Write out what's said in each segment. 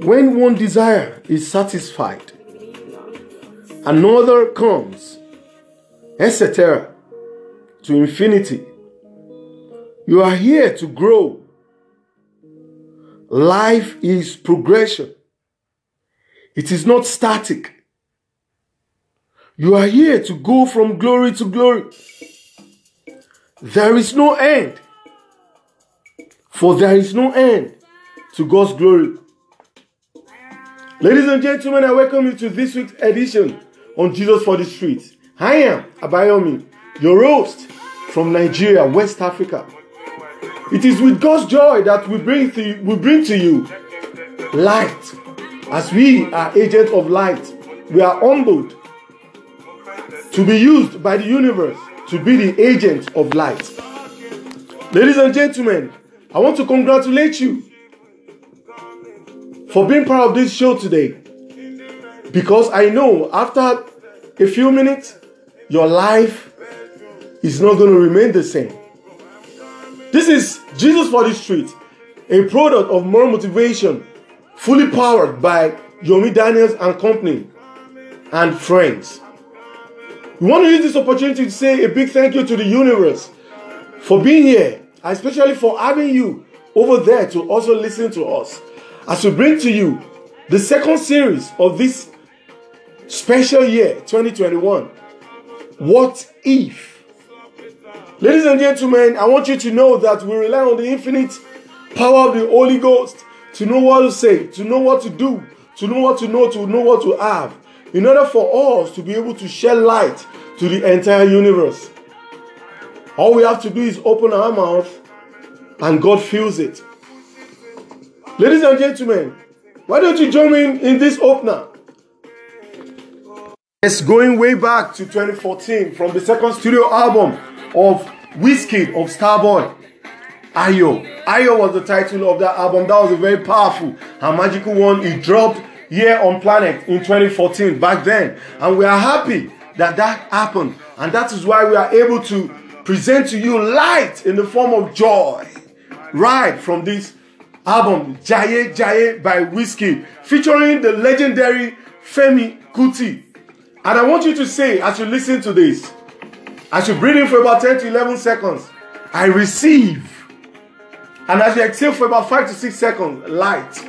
when one desire is satisfied, another comes, etc., to infinity. You are here to grow. Life is progression, it is not static. You are here to go from glory to glory. There is no end. For there is no end to God's glory. Ladies and gentlemen, I welcome you to this week's edition on Jesus for the Streets. I am Abayomi, your host from Nigeria, West Africa. It is with God's joy that we bring to you, we bring to you light. As we are agents of light, we are humbled to be used by the universe to be the agent of light. Ladies and gentlemen, I want to congratulate you for being part of this show today. Because I know after a few minutes, your life is not going to remain the same. This is Jesus for the Street, a product of more motivation, fully powered by Yomi Daniels and company and friends. We want to use this opportunity to say a big thank you to the universe for being here, especially for having you over there to also listen to us as we bring to you the second series of this special year 2021. What if? Ladies and gentlemen, I want you to know that we rely on the infinite power of the Holy Ghost to know what to say, to know what to do, to know what to know, to know what to have, in order for us to be able to shed light to the entire universe. All we have to do is open our mouth and God fills it. Ladies and gentlemen, why don't you join me in, in this opener? It's going way back to 2014 from the second studio album of Wizkid of Starboy. Ayo. Ayo was the title of that album. That was a very powerful and magical one. It dropped here on planet in 2014 back then. And we are happy that that happened. And that is why we are able to present to you light in the form of joy right from this album Jaiye Jaiye by Wizkid featuring the legendary Femi Kuti. And I want you to say as you listen to this, as you breathe in for about 10 to 11 seconds, I receive. And as you exhale for about 5 to 6 seconds, light.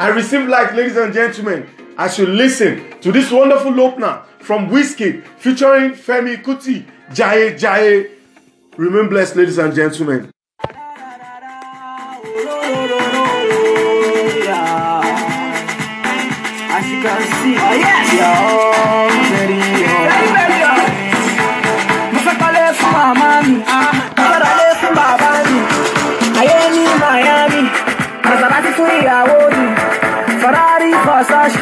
I receive light, ladies and gentlemen, as you listen to this wonderful opener from Wizkid featuring Femi Kuti, Jaiye Jaiye. Remain blessed, ladies and gentlemen. As you can see, oh yes, very young. Mo fẹ́ kọ́lé fún màmá mi, mo fẹ́ ralé fún bàbá mi. Ayé ní Miami, Maserati fún ìyàwó mi. Ferrari, Versace, Ferragamo,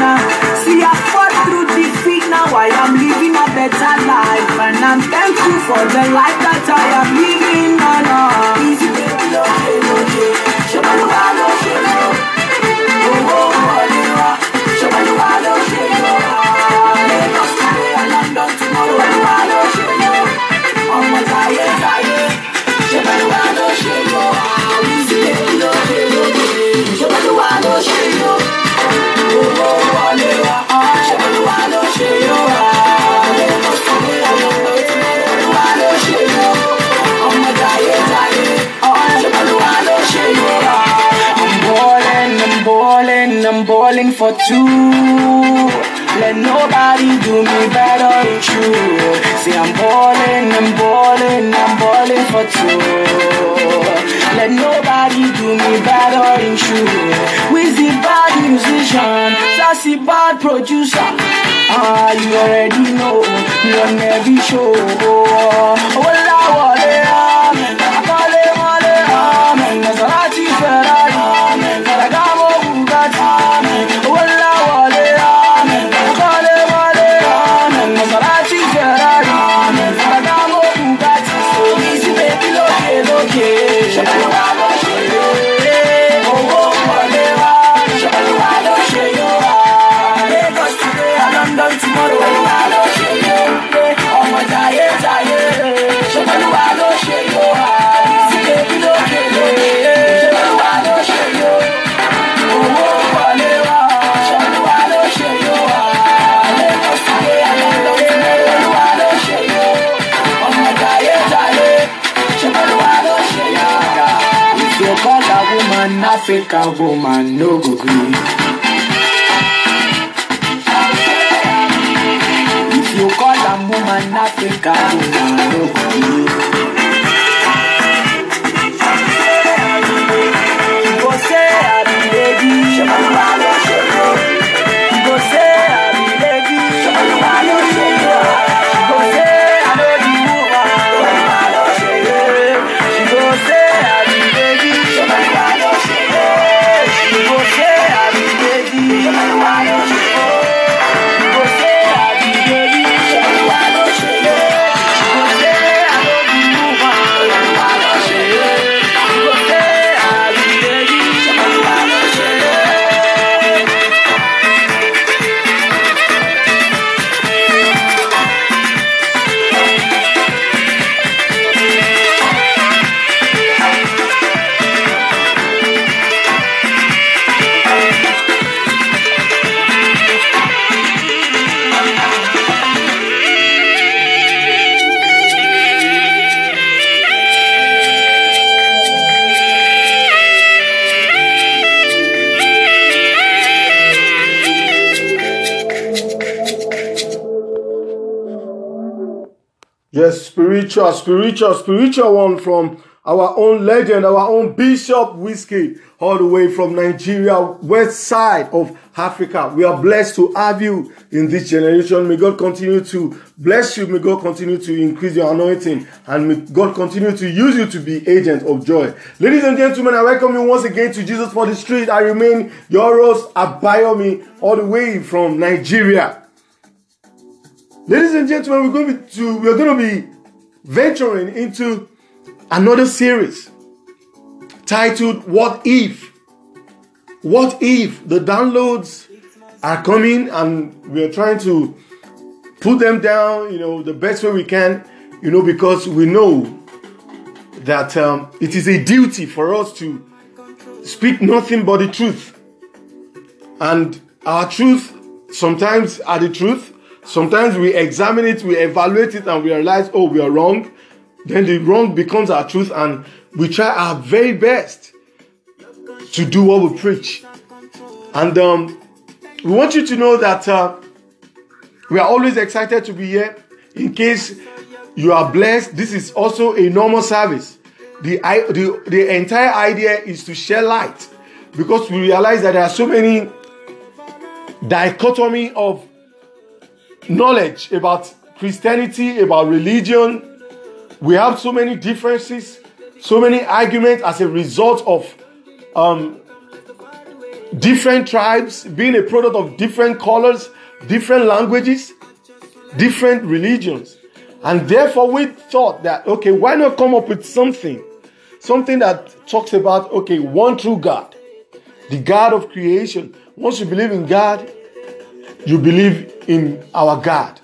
na na na. See, I fought through defeat, now I am living a better life, and I'm thankful for the life that I am living, bad producer. Ah, you already know, you on every show. Oh, la, wale, amen. African woman no go gree. If you call a woman African woman no go gree. Spiritual, spiritual, spiritual one from our own legend, our own Bishop Wizkid, all the way from Nigeria, west side of Africa. We are blessed to have you in this generation. May God continue to bless you. May God continue to increase your anointing. And may God continue to use you to be agent of joy. Ladies and gentlemen, I welcome you once again to Jesus for the Street. I remain your host, Abayomi, all the way from Nigeria. Ladies and gentlemen, we're going to, to we're going to be venturing into another series titled "What If." What if the downloads are coming and we're trying to put them down, you know, the best way we can, you know, because we know that um, it is a duty for us to speak nothing but the truth, and our truth sometimes are the truth Sometimes we examine it, we evaluate it, and we realize, oh, we are wrong. Then the wrong becomes our truth, and we try our very best to do what we preach. And um, we want you to know that uh, we are always excited to be here. In case you are blessed, this is also a normal service. The, the, the entire idea is to share light because we realize that there are so many dichotomy of knowledge about Christianity, about religion. We have so many differences, so many arguments as a result of um, different tribes being a product of different colors, different languages, different religions. And therefore, we thought that, okay, why not come up with something? Something that talks about, okay, one true God, the God of creation. Once you believe in God, you believe in our God.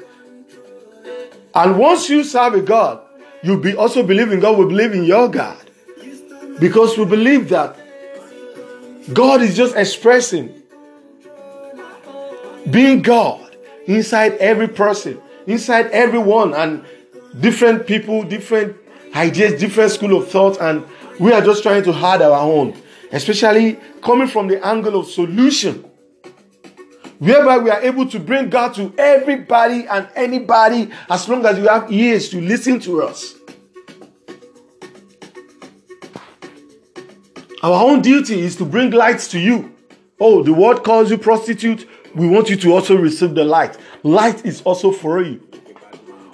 And once you serve a God, you be also believe in God, we believe in your God. Because we believe that God is just expressing being God inside every person, inside everyone, and different people, different ideas, different school of thought, and we are just trying to add our own, especially coming from the angle of solution whereby we are able to bring God to everybody and anybody as long as you have ears to listen to us. Our own duty is to bring light to you. Oh, the world calls you prostitute. We want you to also receive the light. Light is also for you.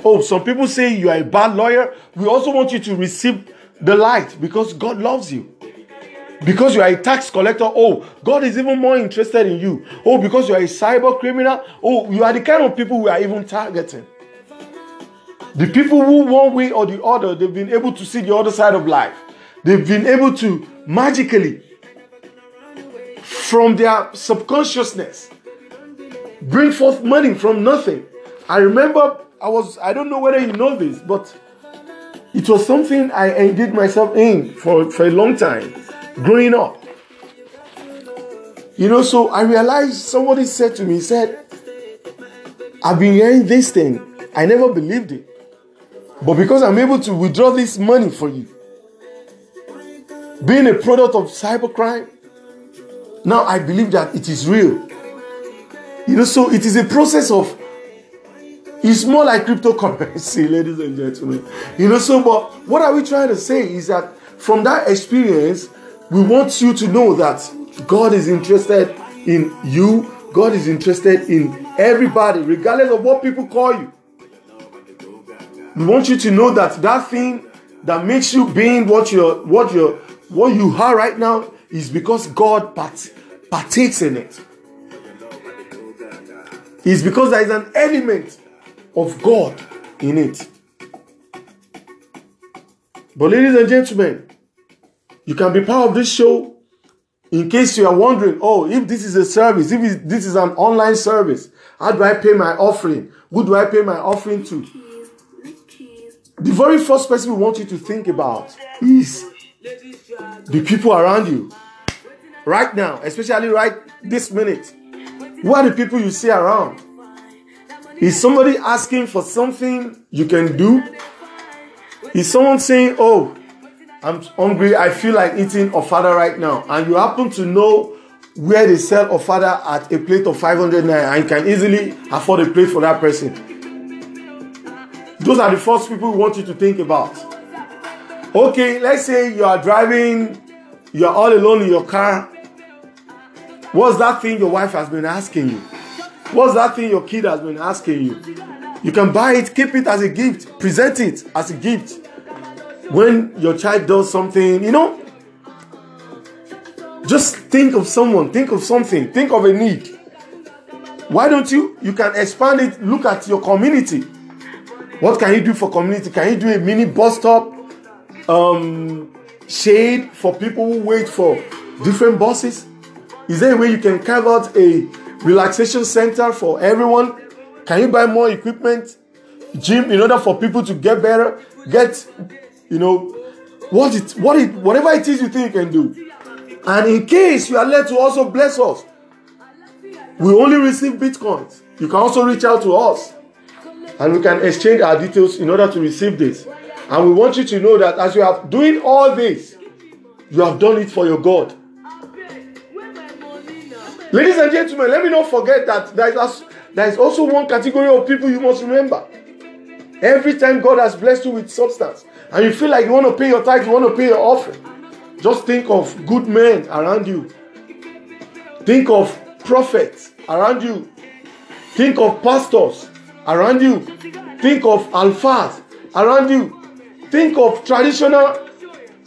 Oh, some people say you are a bad lawyer. We also want you to receive the light because God loves you. Because you are a tax collector, oh, God is even more interested in you. Oh, because you are a cyber criminal, oh, you are the kind of people we are even targeting. The people who, one way or the other, they've been able to see the other side of life. They've been able to magically, from their subconsciousness, bring forth money from nothing. I remember I was, I don't know whether you know this, but it was something I engaged myself in for, for a long time growing up. You know, so I realized somebody said to me, said, I've been hearing this thing. I never believed it. But because I'm able to withdraw this money for you, being a product of cybercrime, Now I believe that it is real. You know, so it is a process of it's more like cryptocurrency, ladies and gentlemen. You know, so but what are we trying to say is that from that experience, we want you to know that God is interested in you, God is interested in everybody, regardless of what people call you. We want you to know that that thing that makes you being what you're what you're what you are right now is because God part, partakes in it. It's because there is an element of God in it. But, ladies and gentlemen, you can be part of this show in case you are wondering oh, if this is a service, if this is an online service, how do I pay my offering? Who do I pay my offering to? The very first person we want you to think about is the people around you. Right now, especially right this minute. Who are the people you see around? Is somebody asking for something you can do? Is someone saying, Oh, I'm hungry, I feel like eating ofada right now, and you happen to know where they sell ofada at a plate of 500 naira and can easily afford a plate for that person. Those are the first people we want you to think about. Okay, let's say you are driving, you are all alone in your car. What's that thing your wife has been asking you? What's that thing your kid has been asking you? You can buy it, keep it as a gift, present it as a gift. When your child does something, you know, just think of someone, think of something, think of a need. Why don't you? You can expand it, look at your community. What can you do for community? Can you do a mini bus stop, um, shade for people who wait for different buses? Is there a way you can carve out a relaxation center for everyone? Can you buy more equipment? Gym in order for people to get better, get you know what it what it whatever it is you think you can do. And in case you are led to also bless us, we only receive bitcoins. You can also reach out to us and we can exchange our details in order to receive this. And we want you to know that as you are doing all this, you have done it for your God. Ladies and gentlemen, let me not forget that there is, there is also one category of people you must remember. Every time God has blessed you with substance and you feel like you want to pay your tithe, you want to pay your offering, just think of good men around you. Think of prophets around you. Think of pastors around you. Think of alphas around you. Think of traditional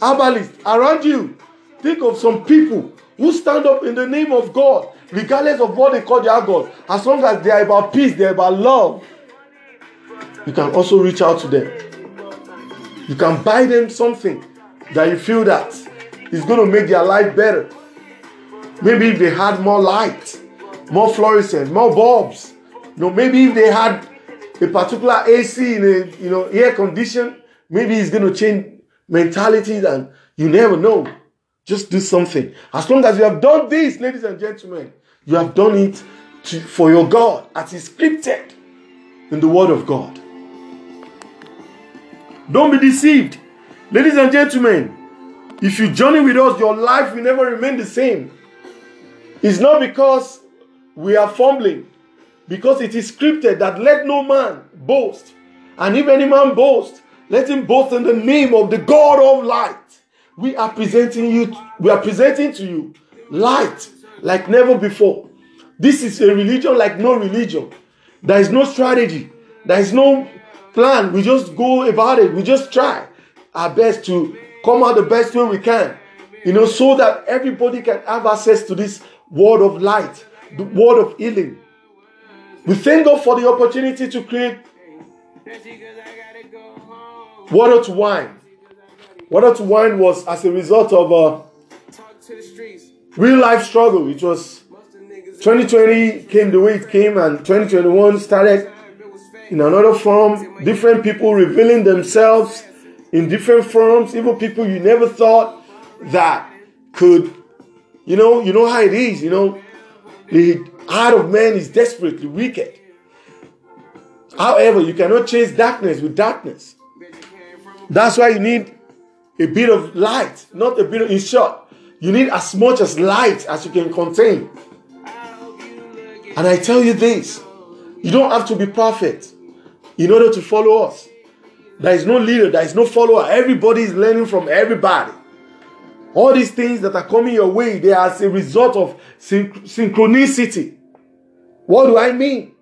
herbalists around you. Think of some people who stand up in the name of God regardless of what they call their God, as long as they are about peace, they are about love, you can also reach out to them. You can buy them something that you feel that is going to make their life better. Maybe if they had more light, more fluorescent, more bulbs. You know, maybe if they had a particular AC in a you know air condition, maybe it's going to change mentalities and you never know. Just do something. As long as you have done this, ladies and gentlemen, you have done it to, for your God as is scripted in the Word of God. Don't be deceived. Ladies and gentlemen, if you journey with us, your life will never remain the same. It's not because we are fumbling, because it is scripted that let no man boast. And if any man boast, let him boast in the name of the God of light we are presenting you we are presenting to you light like never before this is a religion like no religion there is no strategy there is no plan. We just go about it. We just try our best to come out the best way we can you know so that everybody can have access to this word of light the word of healing. We thank god for the opportunity to create water to wine. Water to Wine was as a result of a real life struggle. It was 2020 came the way it came, and 2021 started in another form. Different people revealing themselves in different forms, even people you never thought that could, you know, you know how it is, you know. The heart of man is desperately wicked. However, you cannot chase darkness with darkness. That's why you need a bit of light, not a bit of, in short, you need as much as light as you can contain. And I tell you this you don't have to be perfect in order to follow us. There is no leader, there is no follower. Everybody is learning from everybody. All these things that are coming your way, they are as a result of synchronicity. What do I mean?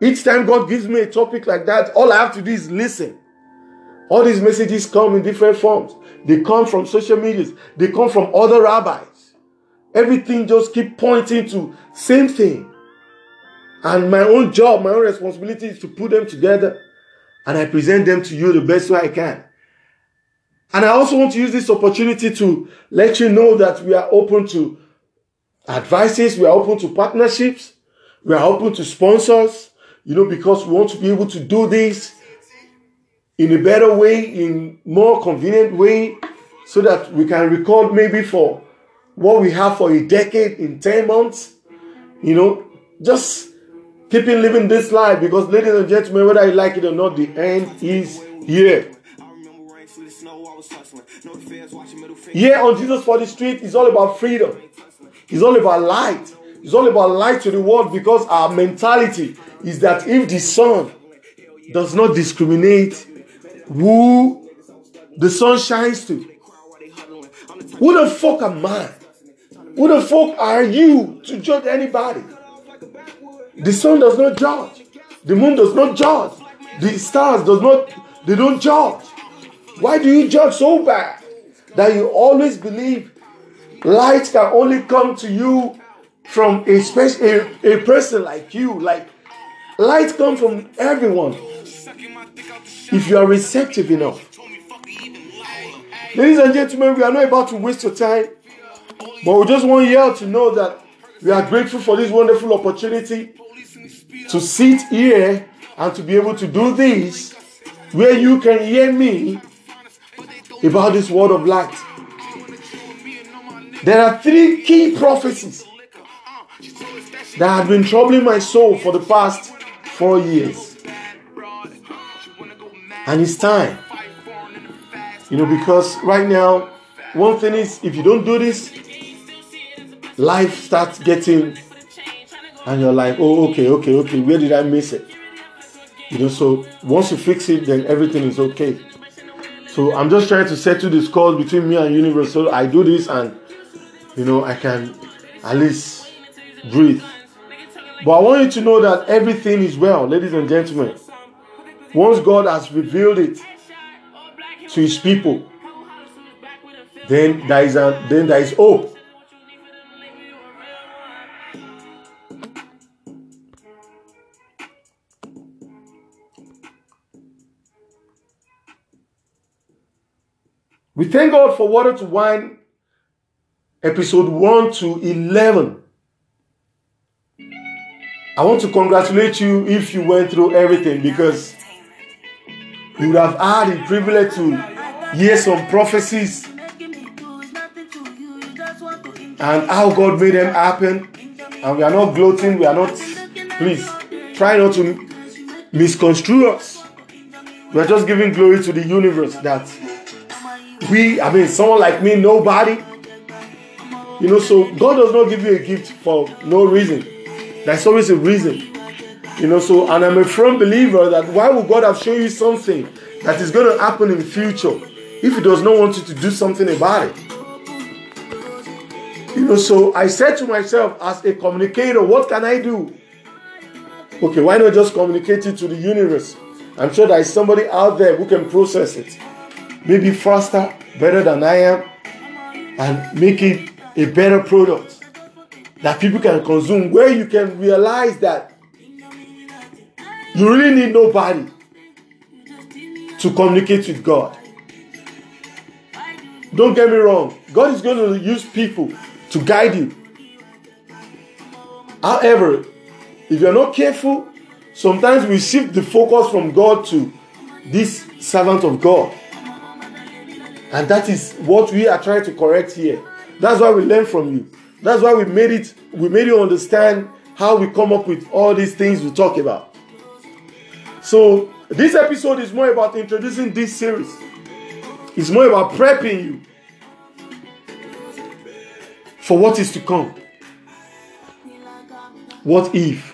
Each time God gives me a topic like that, all I have to do is listen. All these messages come in different forms. They come from social medias. They come from other rabbis. Everything just keep pointing to same thing. And my own job, my own responsibility is to put them together and I present them to you the best way I can. And I also want to use this opportunity to let you know that we are open to advices, we are open to partnerships, we are open to sponsors, you know, because we want to be able to do this in a better way, in more convenient way, so that we can record maybe for what we have for a decade in 10 months. You know, just keeping living this life because, ladies and gentlemen, whether you like it or not, the end is here. Here on Jesus for the Street is all about freedom. It's all about light. It's all about light to the world because our mentality is that if the sun does not discriminate who the sun shines to, who the fuck am I? Who the fuck are you to judge anybody? The sun does not judge. The moon does not judge. The stars does not, they don't judge. Why do you judge so bad that you always believe light can only come to you from a special a, a person like you? Like light comes from everyone if you are receptive enough. Ladies and gentlemen, we are not about to waste your time, but we just want you all to know that we are grateful for this wonderful opportunity to sit here and to be able to do this where you can hear me about this word of light. There are three key prophecies that have been troubling my soul for the past four years. And it's time. You know, because right now, one thing is if you don't do this, life starts getting, and you're like, oh, okay, okay, okay, where did I miss it? You know, so once you fix it, then everything is okay. So I'm just trying to settle this call between me and universe. So I do this and you know I can at least breathe. But I want you to know that everything is well, ladies and gentlemen. Once God has revealed it to his people, then there is a then there is hope. We thank God for Water to Wine, episode 1 to 11. I want to congratulate you if you went through everything because you would have had the privilege to hear some prophecies and how God made them happen. And we are not gloating, we are not, please, try not to misconstrue us. We are just giving glory to the universe that we, I mean, someone like me, nobody. You know, so God does not give you a gift for no reason. There's always a reason. You know, so and I'm a firm believer that why would God have shown you something that is going to happen in the future if He does not want you to do something about it? You know, so I said to myself as a communicator, what can I do? Okay, why not just communicate it to the universe? I'm sure there is somebody out there who can process it maybe faster, better than I am, and make it a better product that people can consume where you can realize that you really need nobody to communicate with God. Don't get me wrong, God is going to use people to guide you. However, if you're not careful, sometimes we shift the focus from God to this servant of God. And that is what we are trying to correct here. That's why we learn from you. That's why we made it, we made you understand how we come up with all these things we talk about. So this episode is more about introducing this series. It's more about prepping you. for what is to come. What if?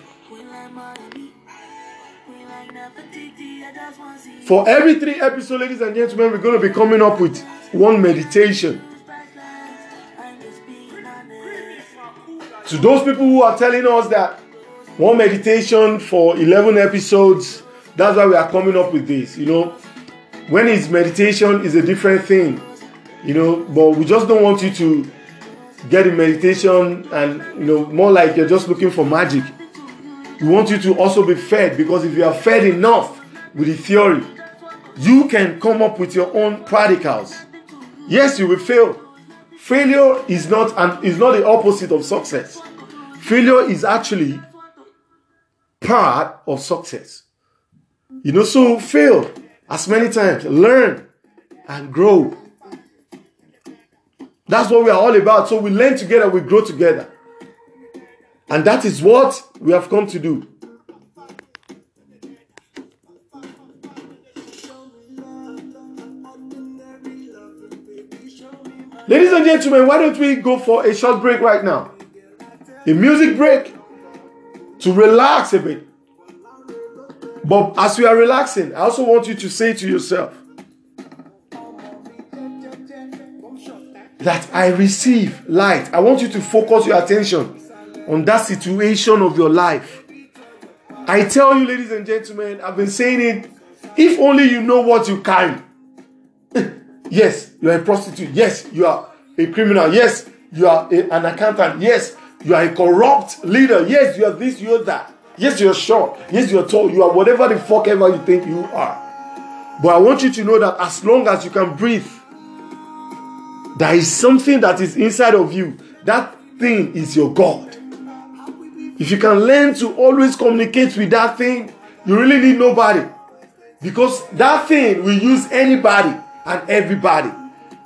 For every three episodes, ladies and gentlemen, we're going to be coming up with one meditation. To those people who are telling us that one meditation for 11 episodes, that's why we are coming up with this. You know, when it's meditation is a different thing, you know, but we just don't want you to get in meditation and you know more like you're just looking for magic. We want you to also be fed because if you are fed enough with the theory, you can come up with your own practicals. Yes, you will fail. Failure is not and is not the opposite of success. Failure is actually part of success. You know, so fail as many times, learn and grow. That's what we are all about. So we learn together, we grow together. And that is what we have come to do. Ladies and gentlemen, why don't we go for a short break right now? A music break to relax a bit. But as we are relaxing, I also want you to say to yourself that I receive light. I want you to focus your attention on that situation of your life. I tell you, ladies and gentlemen, I've been saying it. If only you know what you carry. Yes, you are a prostitute. Yes, you are a criminal. Yes, you are a, an accountant. Yes, you are a corrupt leader. Yes, you are this, you are that. Yes, you're short. Yes, you're tall. You are whatever the fuck ever you think you are. But I want you to know that as long as you can breathe, there is something that is inside of you. That thing is your God. If you can learn to always communicate with that thing, you really need nobody. Because that thing will use anybody and everybody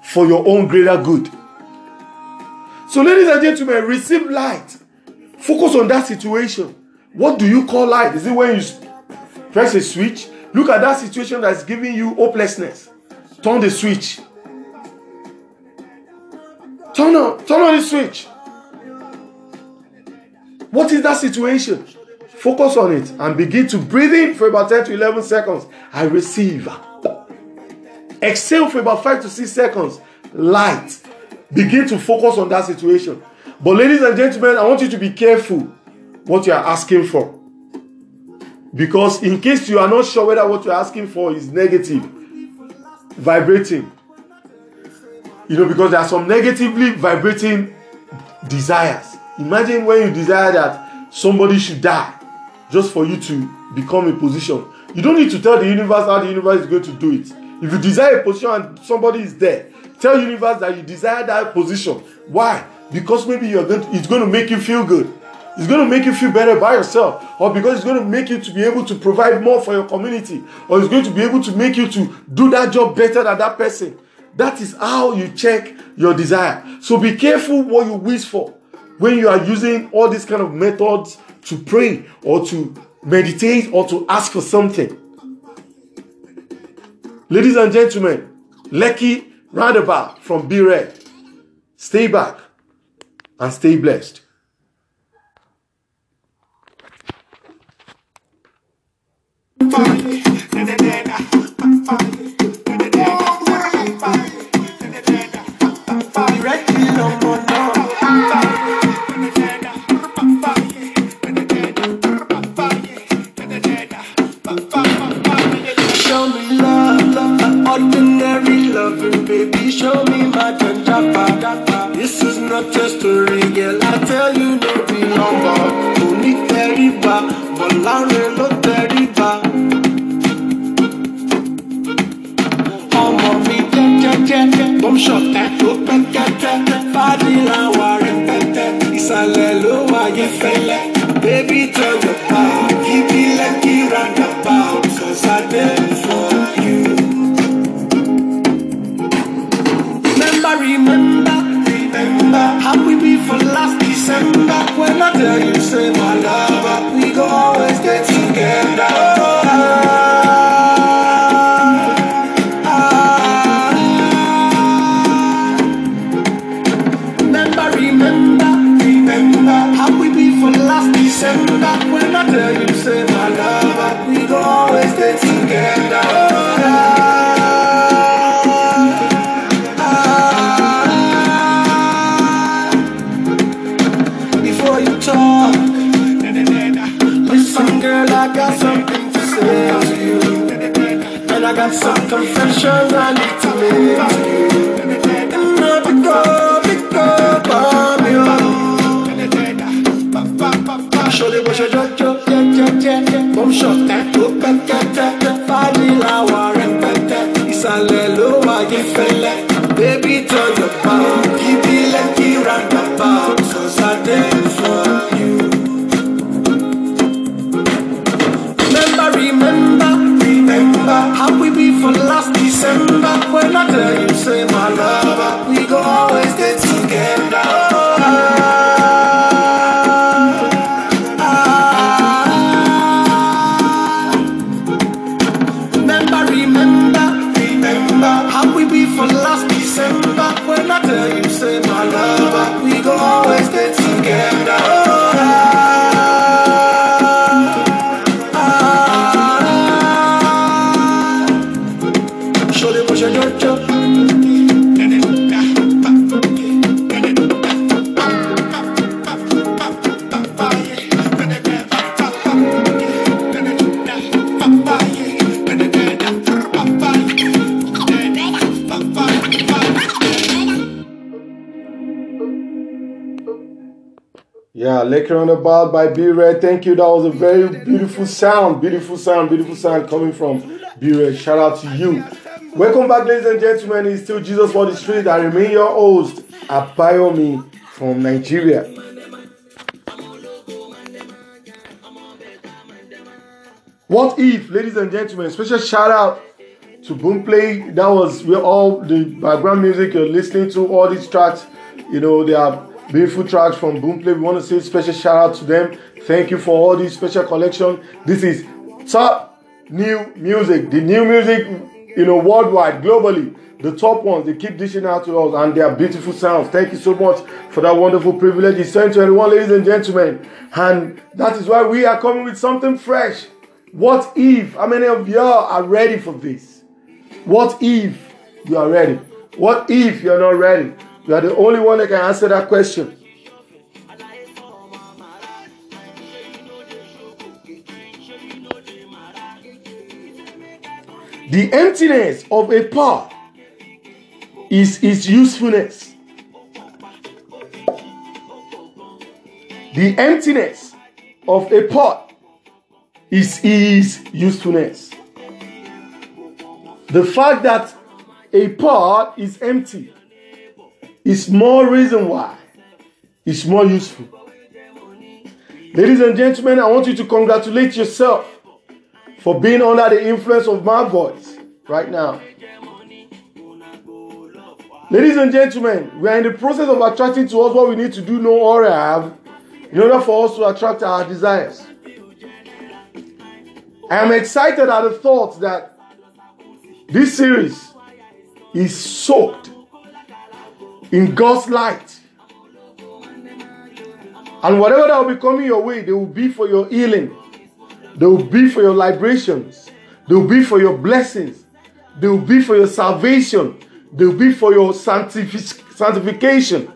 for your own greater good. So, ladies and gentlemen, receive light. Focus on that situation. What do you call light? Is it when you press a switch? Look at that situation that's giving you hopelessness. Turn the switch. Turn on, turn on the switch. What is that situation? Focus on it and begin to breathe in for about 10 to 11 seconds. I receive. Exhale for about 5 to 6 seconds. Light. Begin to focus on that situation. But, ladies and gentlemen, I want you to be careful what you are asking for. Because, in case you are not sure whether what you're asking for is negative, vibrating, you know, because there are some negatively vibrating desires. Imagine when you desire that somebody should die just for you to become a position. You don't need to tell the universe how the universe is going to do it. If you desire a position and somebody is there, tell universe that you desire that position. Why? Because maybe you're going to, it's going to make you feel good. It's going to make you feel better by yourself, or because it's going to make you to be able to provide more for your community, or it's going to be able to make you to do that job better than that person. That is how you check your desire. So be careful what you wish for when you are using all these kind of methods to pray or to meditate or to ask for something. Ladies and gentlemen, Lekki Roundabout from B Red. Stay back and stay blessed. Ìsàlẹ̀ ló wà yí. Baby, turn your back. By B Red. Thank you. That was a very beautiful sound. Beautiful sound. Beautiful sound coming from B Red. Shout out to you. Welcome back, ladies and gentlemen. It's still Jesus for the Street. I remain your host, Abayomi from Nigeria. What if, ladies and gentlemen, special shout out to Boomplay. That was where all the background music you're listening to, all these tracks, you know, they are beautiful tracks from Boomplay. We want to say special shout out to them. Thank you for all these special collection. This is top new music, the new music, you know, worldwide, globally. The top ones, they keep dishing out to us and they are beautiful sounds. Thank you so much for that wonderful privilege. It's 2021, ladies and gentlemen. And that is why we are coming with something fresh. What if? How many of y'all are ready for this? What if you are ready? What if you're not ready? You are the only one that can answer that question. The emptiness of a pot is its usefulness. The emptiness of a pot is its usefulness. The fact that a pot is empty is more reason why it's more useful. Ladies and gentlemen, I want you to congratulate yourself for being under the influence of my voice right now. Ladies and gentlemen, we are in the process of attracting to us what we need to do, know, or have in order for us to attract our desires. I am excited at the thought that this series is soaked in God's light. And whatever that will be coming your way, they will be for your healing. They will be for your liberations. They will be for your blessings. They will be for your salvation. They will be for your sanctific- sanctification.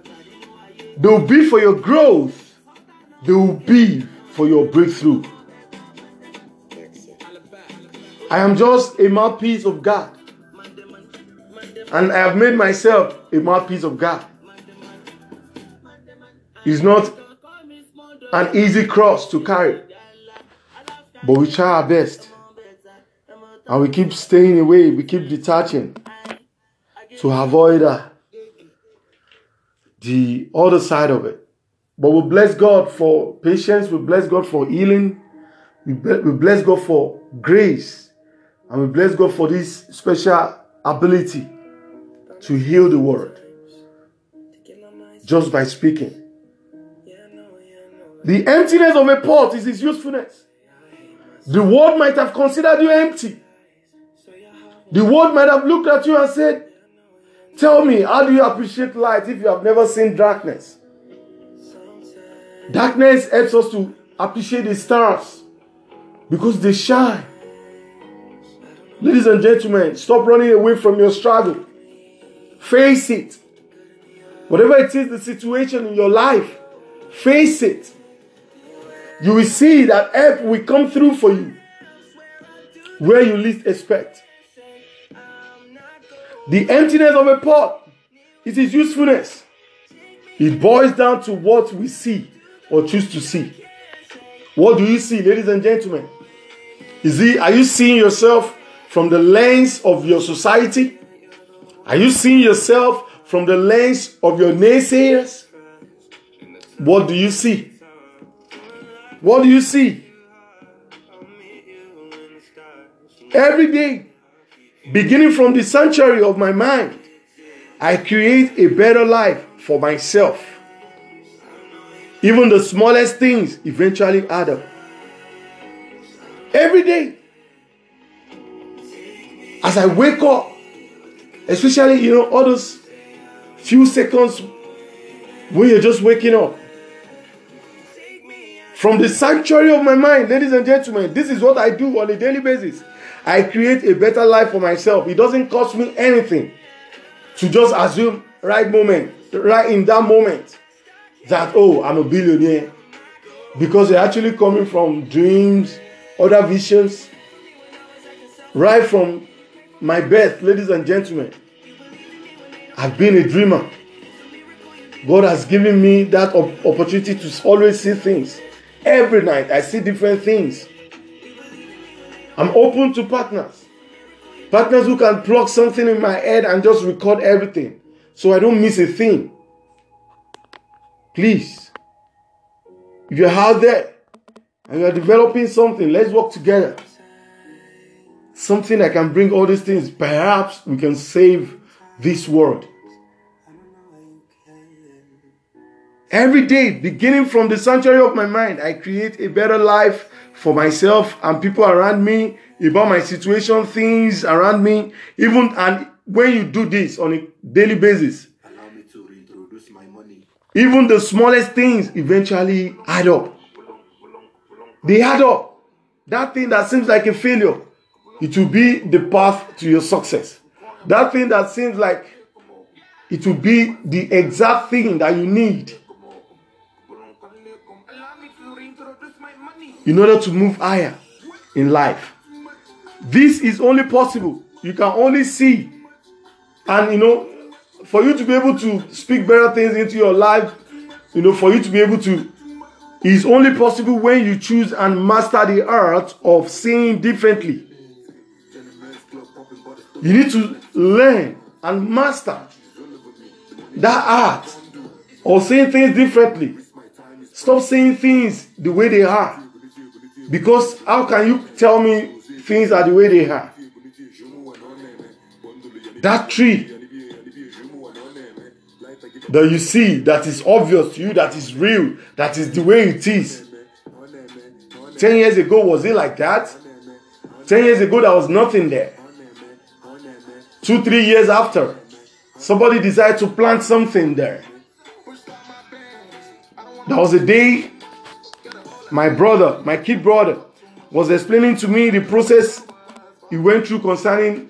They will be for your growth. They will be for your breakthrough. I am just a mouthpiece of God. And I have made myself a mouthpiece of God. It's not an easy cross to carry. But we try our best. And we keep staying away, we keep detaching to avoid uh, the other side of it. But we bless God for patience, we bless God for healing, we, we bless God for grace, and we bless God for this special ability to heal the world just by speaking. The emptiness of a pot is its usefulness. The world might have considered you empty. The world might have looked at you and said, Tell me, how do you appreciate light if you have never seen darkness? Darkness helps us to appreciate the stars because they shine. Ladies and gentlemen, stop running away from your struggle. Face it. Whatever it is, the situation in your life, face it. You will see that help will come through for you where you least expect. The emptiness of a pot is its usefulness. It boils down to what we see or choose to see. What do you see, ladies and gentlemen? Is it, are you seeing yourself from the lens of your society? Are you seeing yourself from the lens of your naysayers? What do you see? What do you see? Every day, beginning from the sanctuary of my mind, I create a better life for myself. Even the smallest things eventually add up. Every day, as I wake up, especially, you know, all those few seconds when you're just waking up, from the sanctuary of my mind, ladies and gentlemen, this is what I do on a daily basis. I create a better life for myself. It doesn't cost me anything to just assume right moment, right in that moment, that oh, I'm a billionaire. Because they're actually coming from dreams, other visions, right from my birth, ladies and gentlemen. I've been a dreamer. God has given me that opportunity to always see things. Every night, I see different things. I'm open to partners. Partners who can plug something in my head and just record everything so I don't miss a thing. Please, if you're out there and you're developing something, let's work together. Something that can bring all these things. Perhaps we can save this world. Every day, beginning from the sanctuary of my mind, I create a better life for myself and people around me, about my situation, things around me. Even and when you do this on a daily basis, Allow me to reintroduce my money. even the smallest things eventually add up. They add up. That thing that seems like a failure, it will be the path to your success. That thing that seems like it will be the exact thing that you need in order to move higher in life. This is only possible. You can only see. And you know, for you to be able to speak better things into your life, you know, for you to be able to, is only possible when you choose and master the art of seeing differently. You need to learn and master that art of seeing things differently. Stop saying things the way they are. Because how can you tell me things are the way they are? That tree that you see, that is obvious to you, that is real, that is the way it is. 10 years ago, was it like that? 10 years ago, there was nothing there. Two, three years after, somebody decided to plant something there. There was a day my brother, my kid brother, was explaining to me the process he went through concerning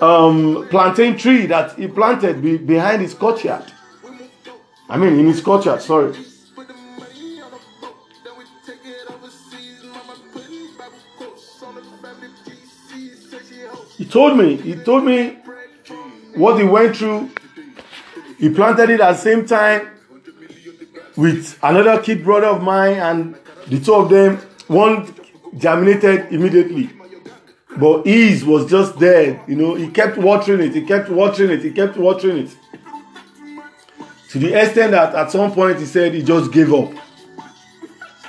um, plantain tree that he planted be, behind his courtyard. I mean, in his courtyard, sorry. He told me, he told me what he went through. He planted it at the same time with another kid brother of mine, and the two of them, one germinated immediately. But his was just there, you know. He kept watering it, he kept watering it, he kept watering it. To the extent that at some point he said he just gave up.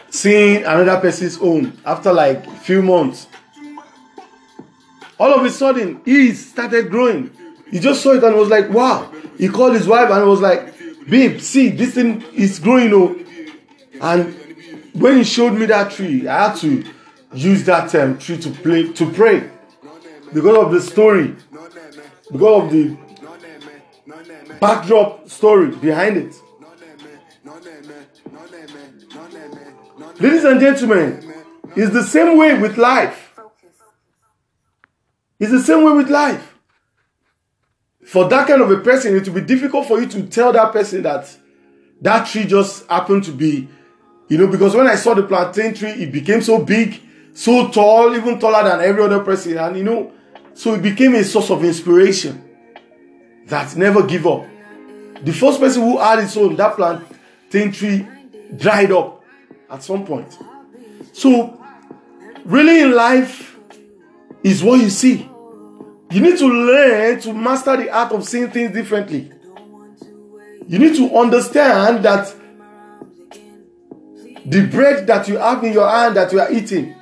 Seeing another person's own after like a few months. All of a sudden, he started growing. He just saw it and was like, wow. He called his wife and was like, babe, see, this thing is growing. Oh. And when he showed me that tree, I had to use that um, tree to play to pray because of the story, because of the backdrop story behind it. Ladies and gentlemen, it's the same way with life. It's the same way with life. For that kind of a person, it will be difficult for you to tell that person that that tree just happened to be, you know, because when I saw the plantain tree, it became so big, so tall, even taller than every other person. And, you know, so it became a source of inspiration. that never give up. The first person who had his own, that plantain tree dried up at some point. So, really in life is what you see. You need to learn to master the art of seeing things differently. You need to understand that the bread that you have in your hand that you are eating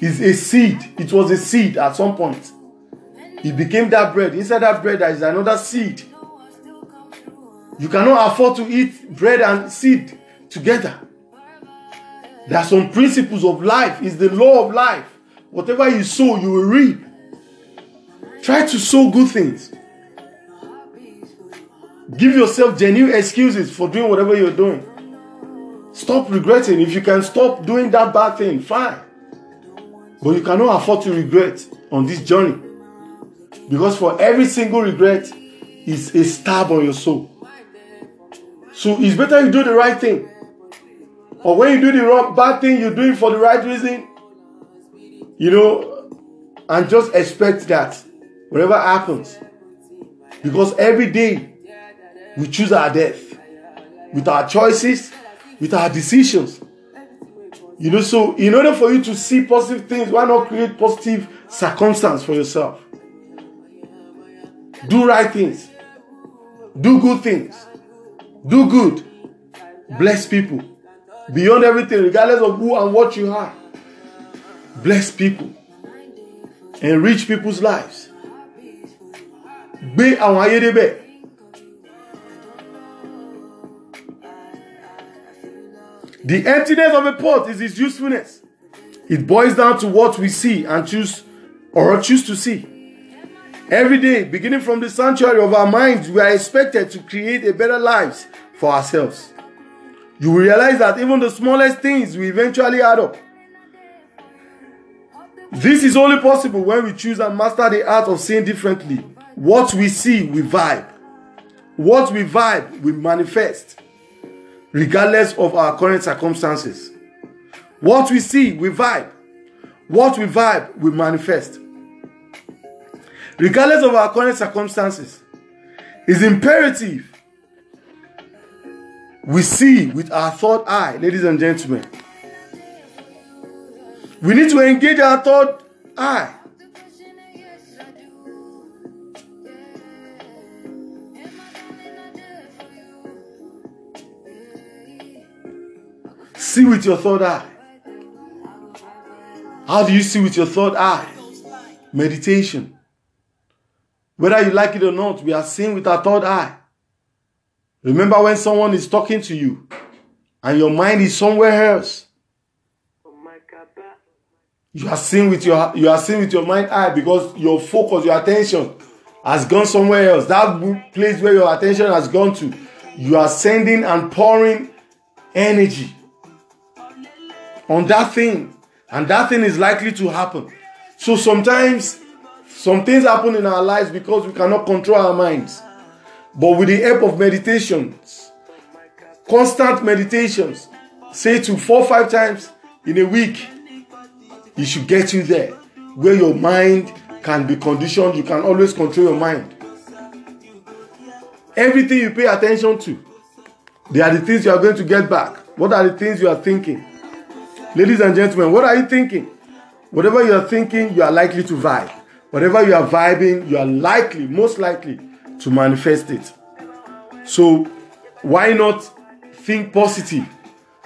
is a seed. It was a seed at some point. It became that bread. Inside that bread, there is another seed. You cannot afford to eat bread and seed together. There are some principles of life. It's the law of life. Whatever you sow, you will reap. Try to sow good things. Give yourself genuine excuses for doing whatever you're doing. Stop regretting. If you can stop doing that bad thing, fine. But you cannot afford to regret on this journey. Because for every single regret is a stab on your soul. So it's better you do the right thing. Or when you do the wrong bad thing, you do it for the right reason. You know, and just expect that whatever happens. Because every day we choose our death with our choices, with our decisions. You know, so in order for you to see positive things, why not create positive circumstance for yourself? Do right things. Do good things. Do good. Bless people. Beyond everything, regardless of who and what you are. Bless people. Enrich people's lives. Gbé àwọn ayé débẹ̀. The emptiness of a pot is its usefulness. It boils down to what we see and choose or choose to see. Every day, beginning from the sanctuary of our minds, we are expected to create a better lives for ourselves. You will realize that even the smallest things will eventually add up. This is only possible when we choose and master the art of seeing differently. What we see, we vibe. What we vibe, we manifest, regardless of our current circumstances. What we see, we vibe. What we vibe, we manifest. Regardless of our current circumstances, it's imperative we see with our third eye, ladies and gentlemen. We need to engage our third eye. See with your third eye. How do you see with your third eye? Meditation. Whether you like it or not, we are seeing with our third eye. Remember when someone is talking to you and your mind is somewhere else. You are seeing with your you are seeing with your mind eye because your focus, your attention has gone somewhere else. That place where your attention has gone to, you are sending and pouring energy on that thing, and that thing is likely to happen. So sometimes some things happen in our lives because we cannot control our minds. But with the help of meditations, constant meditations, say to four five times in a week, it should get you there where your mind can be conditioned. You can always control your mind. Everything you pay attention to, they are the things you are going to get back. What are the things you are thinking? Ladies and gentlemen, what are you thinking? Whatever you are thinking, you are likely to vibe. Whatever you are vibing, you are likely, most likely, to manifest it. So, why not think positive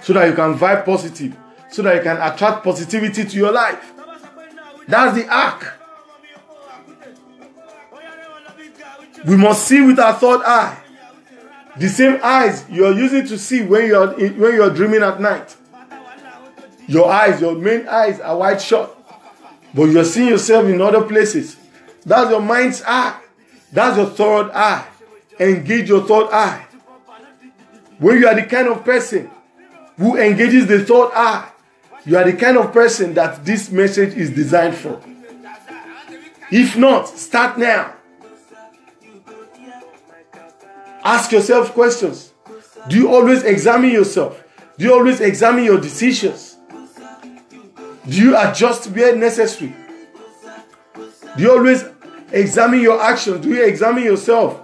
so that you can vibe positive, so that you can attract positivity to your life? That's the arc. We must see with our third eye. The same eyes you are using to see when you are when you are dreaming at night. Your eyes, your main eyes are wide shut, but you're seeing yourself in other places. That's your mind's eye. That's your third eye. Engage your third eye. When you are the kind of person who engages the third eye, you are the kind of person that this message is designed for. If not, start now. Ask yourself questions. Do you always examine yourself? Do you always examine your decisions? Do you adjust where necessary? Do you always examine your actions? Do you examine yourself?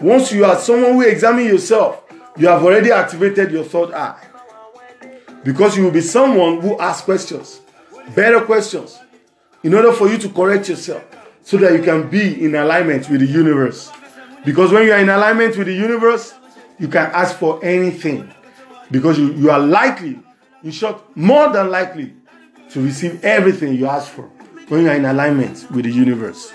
Once you are someone who examine yourself, you have already activated your third eye. Because you will be someone who asks questions, better questions, in order for you to correct yourself so that you can be in alignment with the universe. Because when you are in alignment with the universe, you can ask for anything. Because you, you are likely, in short, more than likely to receive everything you ask for when you are in alignment with the universe.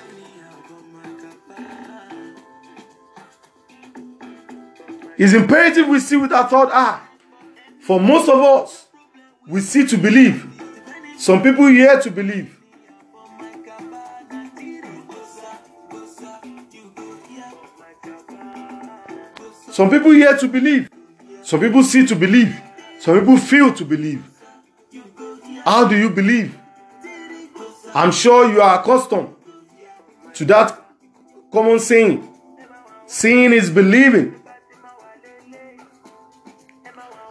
It's imperative we see with our third eye. For most of us, we see to believe. Some people hear to believe. Some people hear to believe. Some people see to believe. Some people feel to believe. How do you believe? I'm sure you are accustomed to that common saying. Seeing is believing.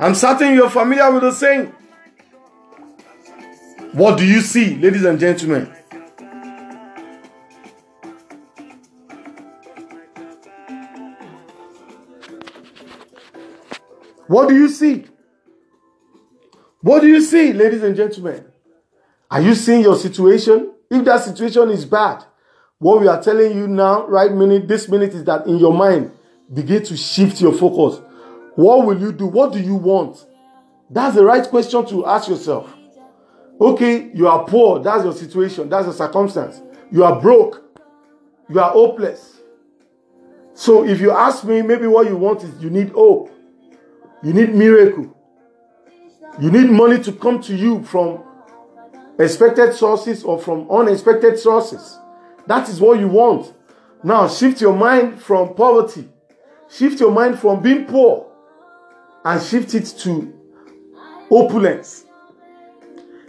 I'm certain you're familiar with the saying. What do you see, ladies and gentlemen? What do you see? What do you see, ladies and gentlemen? Are you seeing your situation? If that situation is bad, what we are telling you now, right minute, this minute, is that in your mind, begin to shift your focus. What will you do? What do you want? That's the right question to ask yourself. Okay, you are poor. That's your situation. That's your circumstance. You are broke. You are hopeless. So if you ask me, maybe what you want is you need hope. You need miracle. You need money to come to you from expected sources or from unexpected sources. That is what you want. Now shift your mind from poverty. Shift your mind from being poor and shift it to opulence.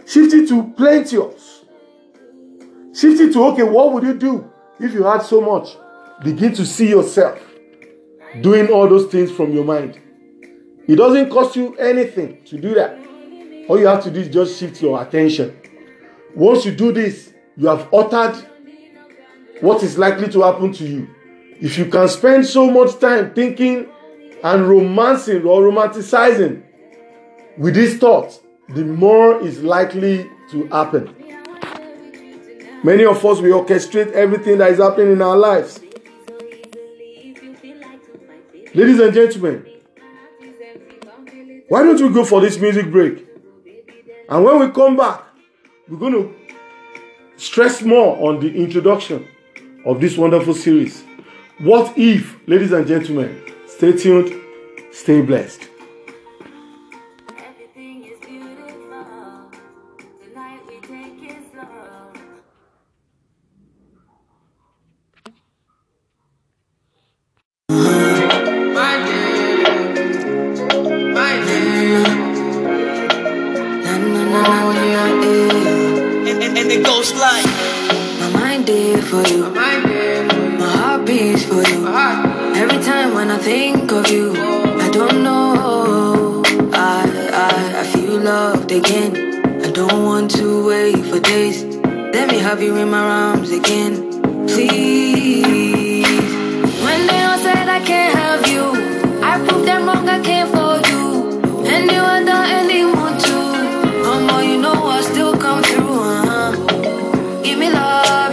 Shift it to plenteous. Shift it to okay, what would you do if you had so much? Begin to see yourself doing all those things from your mind. It doesn't cost you anything to do that. All you have to do is just shift your attention. Once you do this, you have uttered what is likely to happen to you. If you can spend so much time thinking and romancing or romanticizing with this thought, the more is likely to happen. Many of us we orchestrate everything that is happening in our lives. Ladies and gentlemen, why don't we go for this music break? And when we come back, we're going to stress more on the introduction of this wonderful series. What if, ladies and gentlemen, stay tuned, stay blessed. Everything is beautiful. Tonight we take it slow. My name, my name. Na na na na na yeah. and, and, and it goes like My mind did for you, My my heart beats for you. Every time when I think of you, I don't know. I I I feel loved again. I don't want to wait for days. Let me have you in my arms again, please. When they all said I can't have you, I proved them wrong. I can't for you. And you are the anyone too. Oh no, you know I still come through. Uh-huh. Give me love,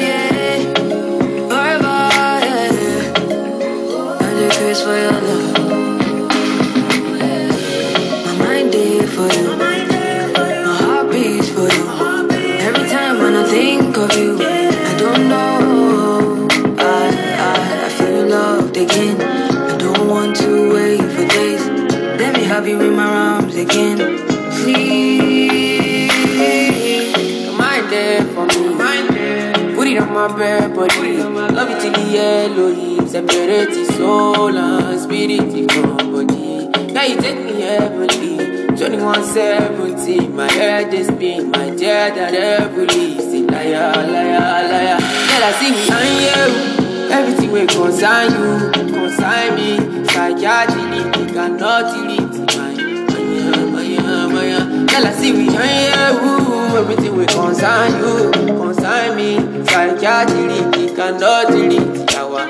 concern you, concern me. Psychiatry, cannot delete our.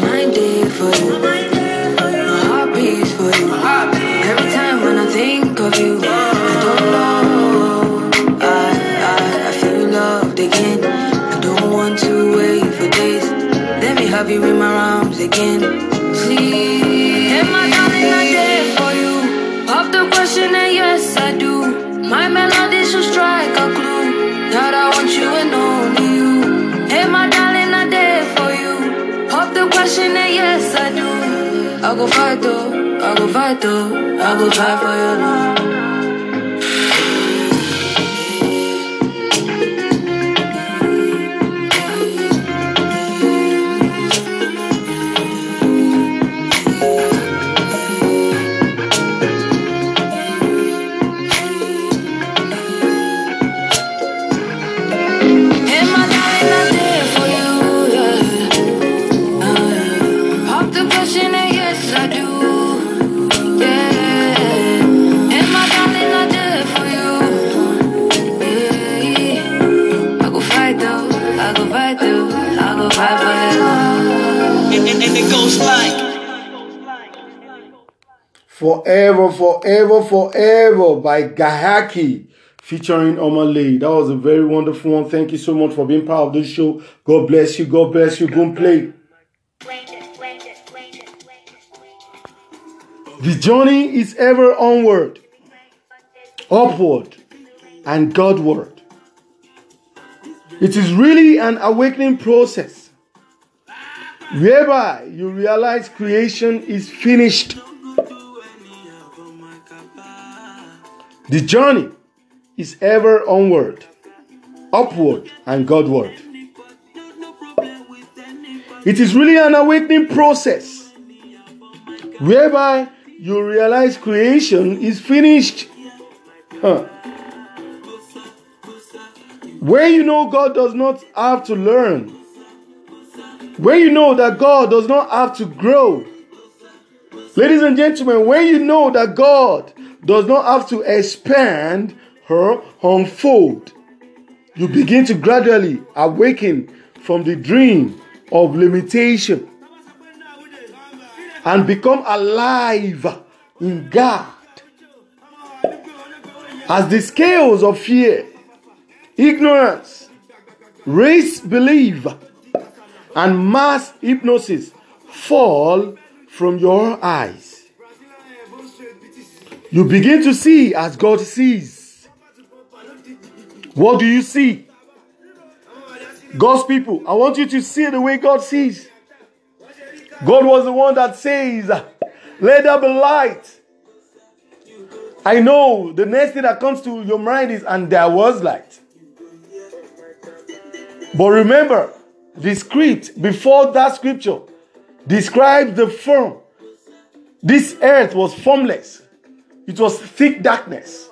Mind day for you. My heart beats for you. Every time when I think of you, I don't know. I, I, I feel loved again. I don't want to wait for days. Let me have you in my arms again. Please. The question and yes, I do. I go fight though, I go fight though, I go fight for your love. Forever, Forever, by Gyakie featuring Omah Lay. That was a very wonderful one. Thank you so much for being part of this show. God bless you. God bless you. Go play. The journey is ever onward, upward, and Godward. It is really an awakening process whereby you realize creation is finished. The journey is ever onward, upward, and Godward. It is really an awakening process whereby you realize creation is finished. Huh. Where you know God does not have to learn, where you know that God does not have to grow. Ladies and gentlemen, when you know that God does not have to expand her unfold, you begin to gradually awaken from the dream of limitation and become alive in God. As the scales of fear, ignorance, race belief, and mass hypnosis fall from your eyes. You begin to see as God sees. What do you see? God's people, I want you to see the way God sees. God was the one that says, Let there be light. I know the next thing that comes to your mind is, and there was light. But remember, the script before that scripture describes the form. This earth was formless, it was thick darkness.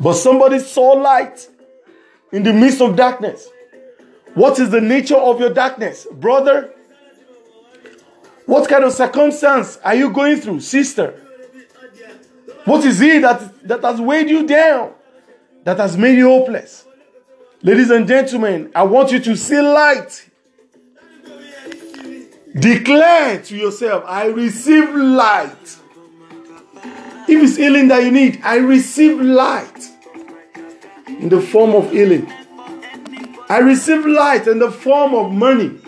But somebody saw light in the midst of darkness. What is the nature of your darkness, brother? What kind of circumstance are you going through, sister? What is it that, that has weighed you down, that has made you hopeless? Ladies and gentlemen, I want you to see light. Declare to yourself, I receive light. If it's healing that you need, I receive light in the form of healing. I receive light in the form of money.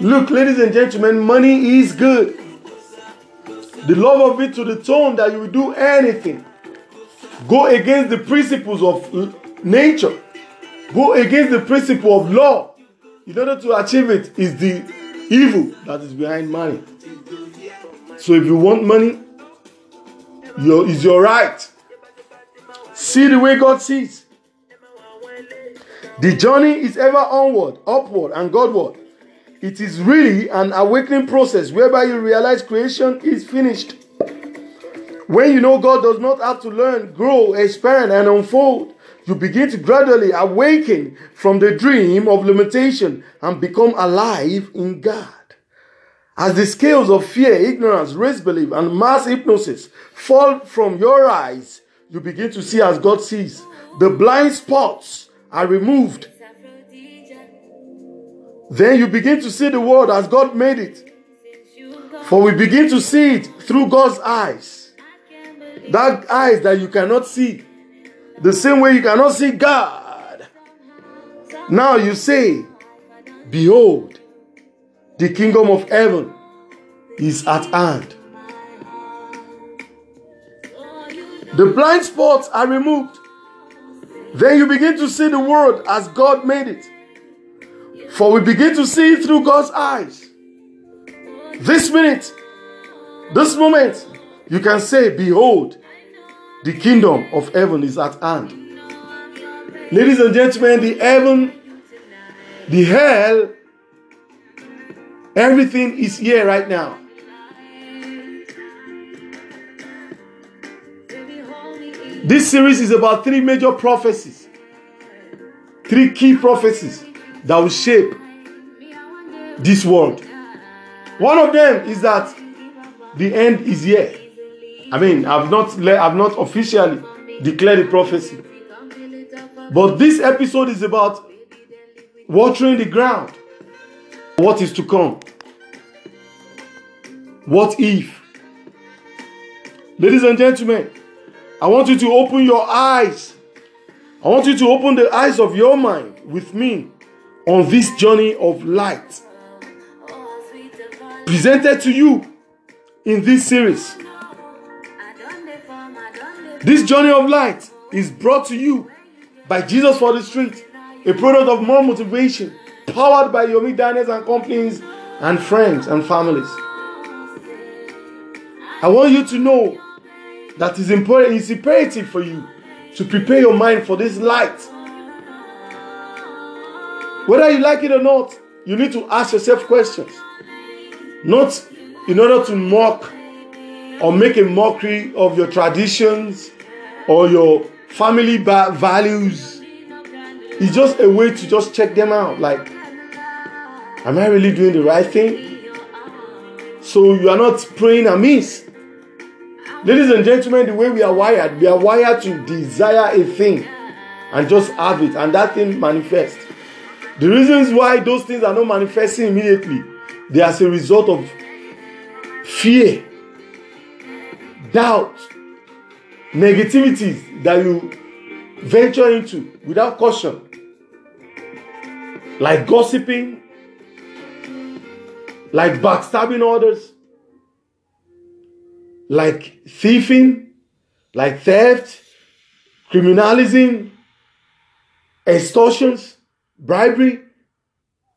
Look, ladies and gentlemen, money is good. The love of it to the tone that you will do anything. Go against the principles of nature. Go against the principle of law. In order to achieve it is the evil that is behind money. So if you want money, your, is your right. See the way God sees. The journey is ever onward, upward, and Godward. It is really an awakening process whereby you realize creation is finished. When you know God does not have to learn, grow, expand, and unfold, you begin to gradually awaken from the dream of limitation and become alive in God. As the scales of fear, ignorance, race belief, and mass hypnosis fall from your eyes, you begin to see as God sees. The blind spots are removed. Then you begin to see the world as God made it. For we begin to see it through God's eyes. That eyes that you cannot see. The same way you cannot see God. Now you say, Behold, the kingdom of heaven is at hand. The blind spots are removed. Then you begin to see the world as God made it. For we begin to see through God's eyes. This minute, this moment, you can say, Behold, the kingdom of heaven is at hand. Ladies and gentlemen, the heaven, the hell, everything is here right now. This series is about three major prophecies, three key prophecies that will shape this world. One of them is that the end is here. I mean, I've not I've not officially declared the prophecy, but this episode is about watering the ground. What is to come? What if? Ladies and gentlemen, I want you to open your eyes. I want you to open the eyes of your mind with me on this journey of light presented to you in this series. This journey of light is brought to you by Jesus for the Street, a product of more motivation, powered by Yomi Diners and companies and friends and families. I want you to know that is important, it's imperative for you to prepare your mind for this light. Whether you like it or not, you need to ask yourself questions. Not in order to mock or make a mockery of your traditions or your family values. It's just a way to just check them out. Like, am I really doing the right thing? So you are not praying amiss. Ladies and gentlemen, the way we are wired, we are wired to desire a thing and just have it, and that thing manifests. The reasons why those things are not manifesting immediately, they are as a result of fear, doubt, negativities that you venture into without caution, like gossiping, like backstabbing others, like thieving, like theft, criminalism, extortions, bribery,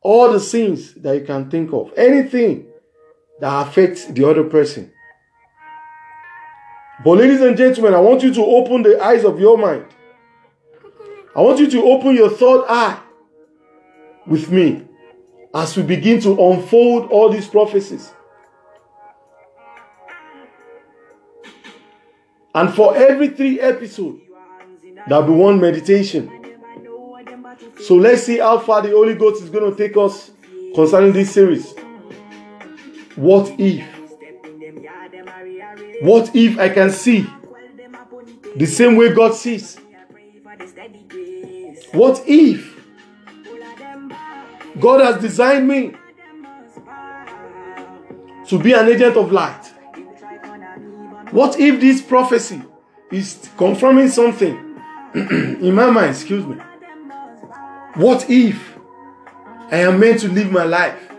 all the sins that you can think of, anything that affects the other person. But, ladies and gentlemen, I want you to open the eyes of your mind. I want you to open your third eye with me as we begin to unfold all these prophecies. And for every three episodes, there'll be one meditation. So let's see how far the Holy Ghost is going to take us concerning this series. What if? What if I can see the same way God sees? What if God has designed me to be an agent of light? What if this prophecy is confirming something in my mind? Excuse me. What if I am meant to live my life?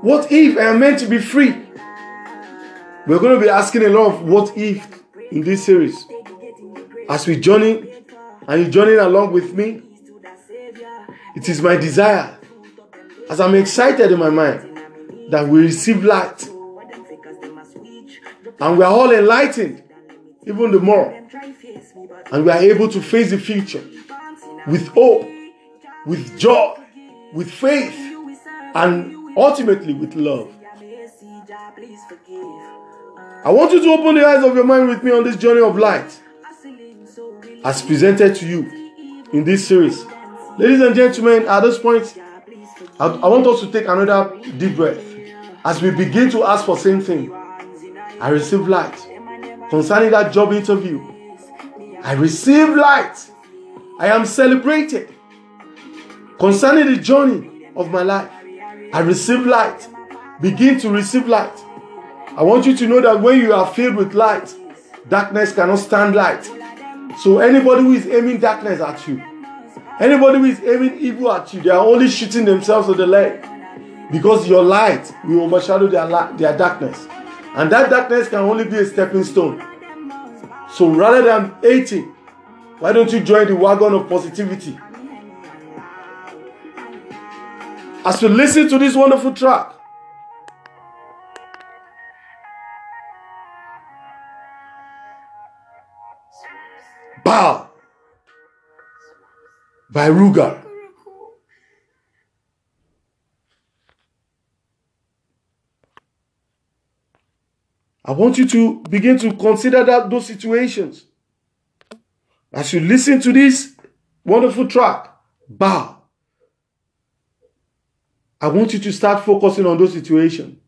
What if I am meant to be free? We're going to be asking a lot of what if in this series. As we journey and you journey along with me, it is my desire, as I'm excited in my mind, that we receive light and we are all enlightened, even the more. And we are able to face the future with hope, with joy, with faith, and ultimately with love. I want you to open the eyes of your mind with me on this journey of light as presented to you in this series. Ladies and gentlemen, at this point, I, I want us to take another deep breath. as we begin to ask for same thing, I receive light. Concerning that job interview, I receive light. I am celebrated. Concerning the journey of my life, I receive light. Begin to receive light. I want you to know that when you are filled with light, darkness cannot stand light. So anybody who is aiming darkness at you, anybody who is aiming evil at you, they are only shooting themselves in the leg. Because your light will overshadow their, their darkness. And that darkness can only be a stepping stone. So rather than hating, why don't you join the wagon of positivity? As you listen to this wonderful track, Bow by Ruger. I want you to begin to consider that those situations. As you listen to this wonderful track, bow. I want you to start focusing on those situations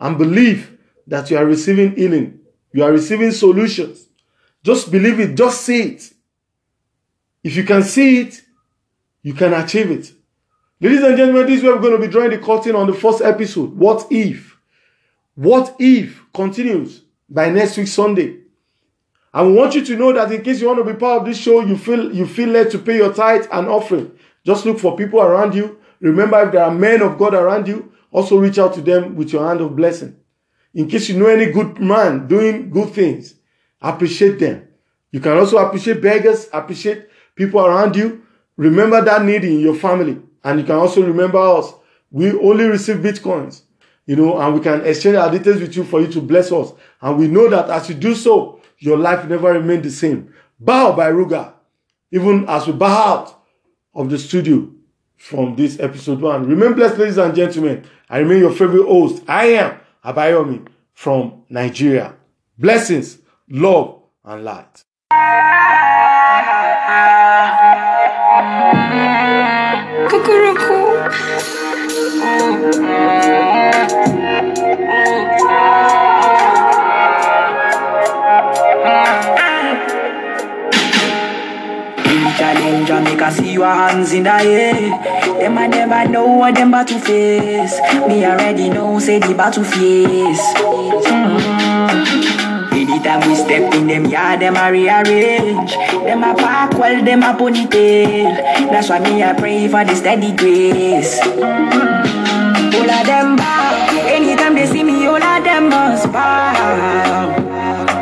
and believe that you are receiving healing. You are receiving solutions. Just believe it, just see it. If you can see it, you can achieve it. Ladies and gentlemen, this is where we're going to be drawing the curtain on the first episode. What if? What if continues by next week Sunday? I want you to know that in case you want to be part of this show, you feel you feel led to pay your tithe and offering. Just look for people around you. Remember, if there are men of God around you, also reach out to them with your hand of blessing. In case you know any good man doing good things, appreciate them. You can also appreciate beggars, appreciate people around you. Remember that need in your family. And you can also remember us. We only receive bitcoins, you know, and we can exchange our details with you for you to bless us. And we know that as you do so, your life never remain the same. Bow by Ruger, even as we bow out of the studio from this episode one. Remain blessed, ladies and gentlemen. I remain your favorite host. I am Abayomi from Nigeria. Blessings, love, and light. Challenge I see your hands in the air. Them I never know what them to face. Me already know say the battle face. Mm. Anytime we step in them yard, them I rearrange. Them I park well, them I ponytail. That's why me I pray for the steady grace. All of them bow. Anytime they see me, all of them must bow.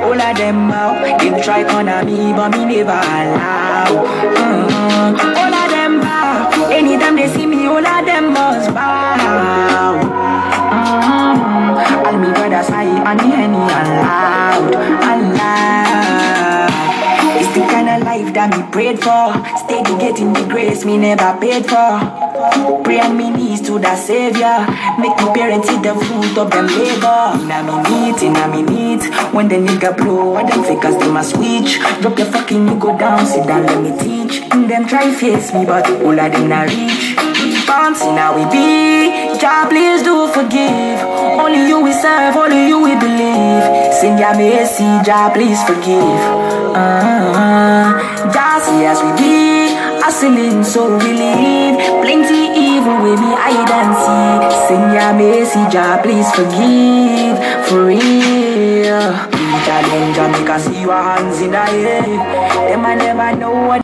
All of them out. Them try corner me, but me never allow. Mm. All of them bow. Anytime they see me, all of them must bow. Mm. All me brothers high and the henny aloud, aloud. Life that me prayed for. Steady getting the grace me never paid for. Pray me knees to the savior. Make my parents see the fruit of them labor. Inna me neat, inna me neat. When the nigga blow, all them fakers they must switch. Drop your fucking ego down, sit down, let me teach. And them try face me, but all of them not reach. Bouncing now we be. Jah please do forgive. Only you we serve, only you we believe. Sing your mercy, Jah please forgive. Uh, Jah see as we be. Hustling so we live. Plenty evil with me and see. Sing your mercy, Jah please forgive. For real. Make us see your hands in the air. Them I never know what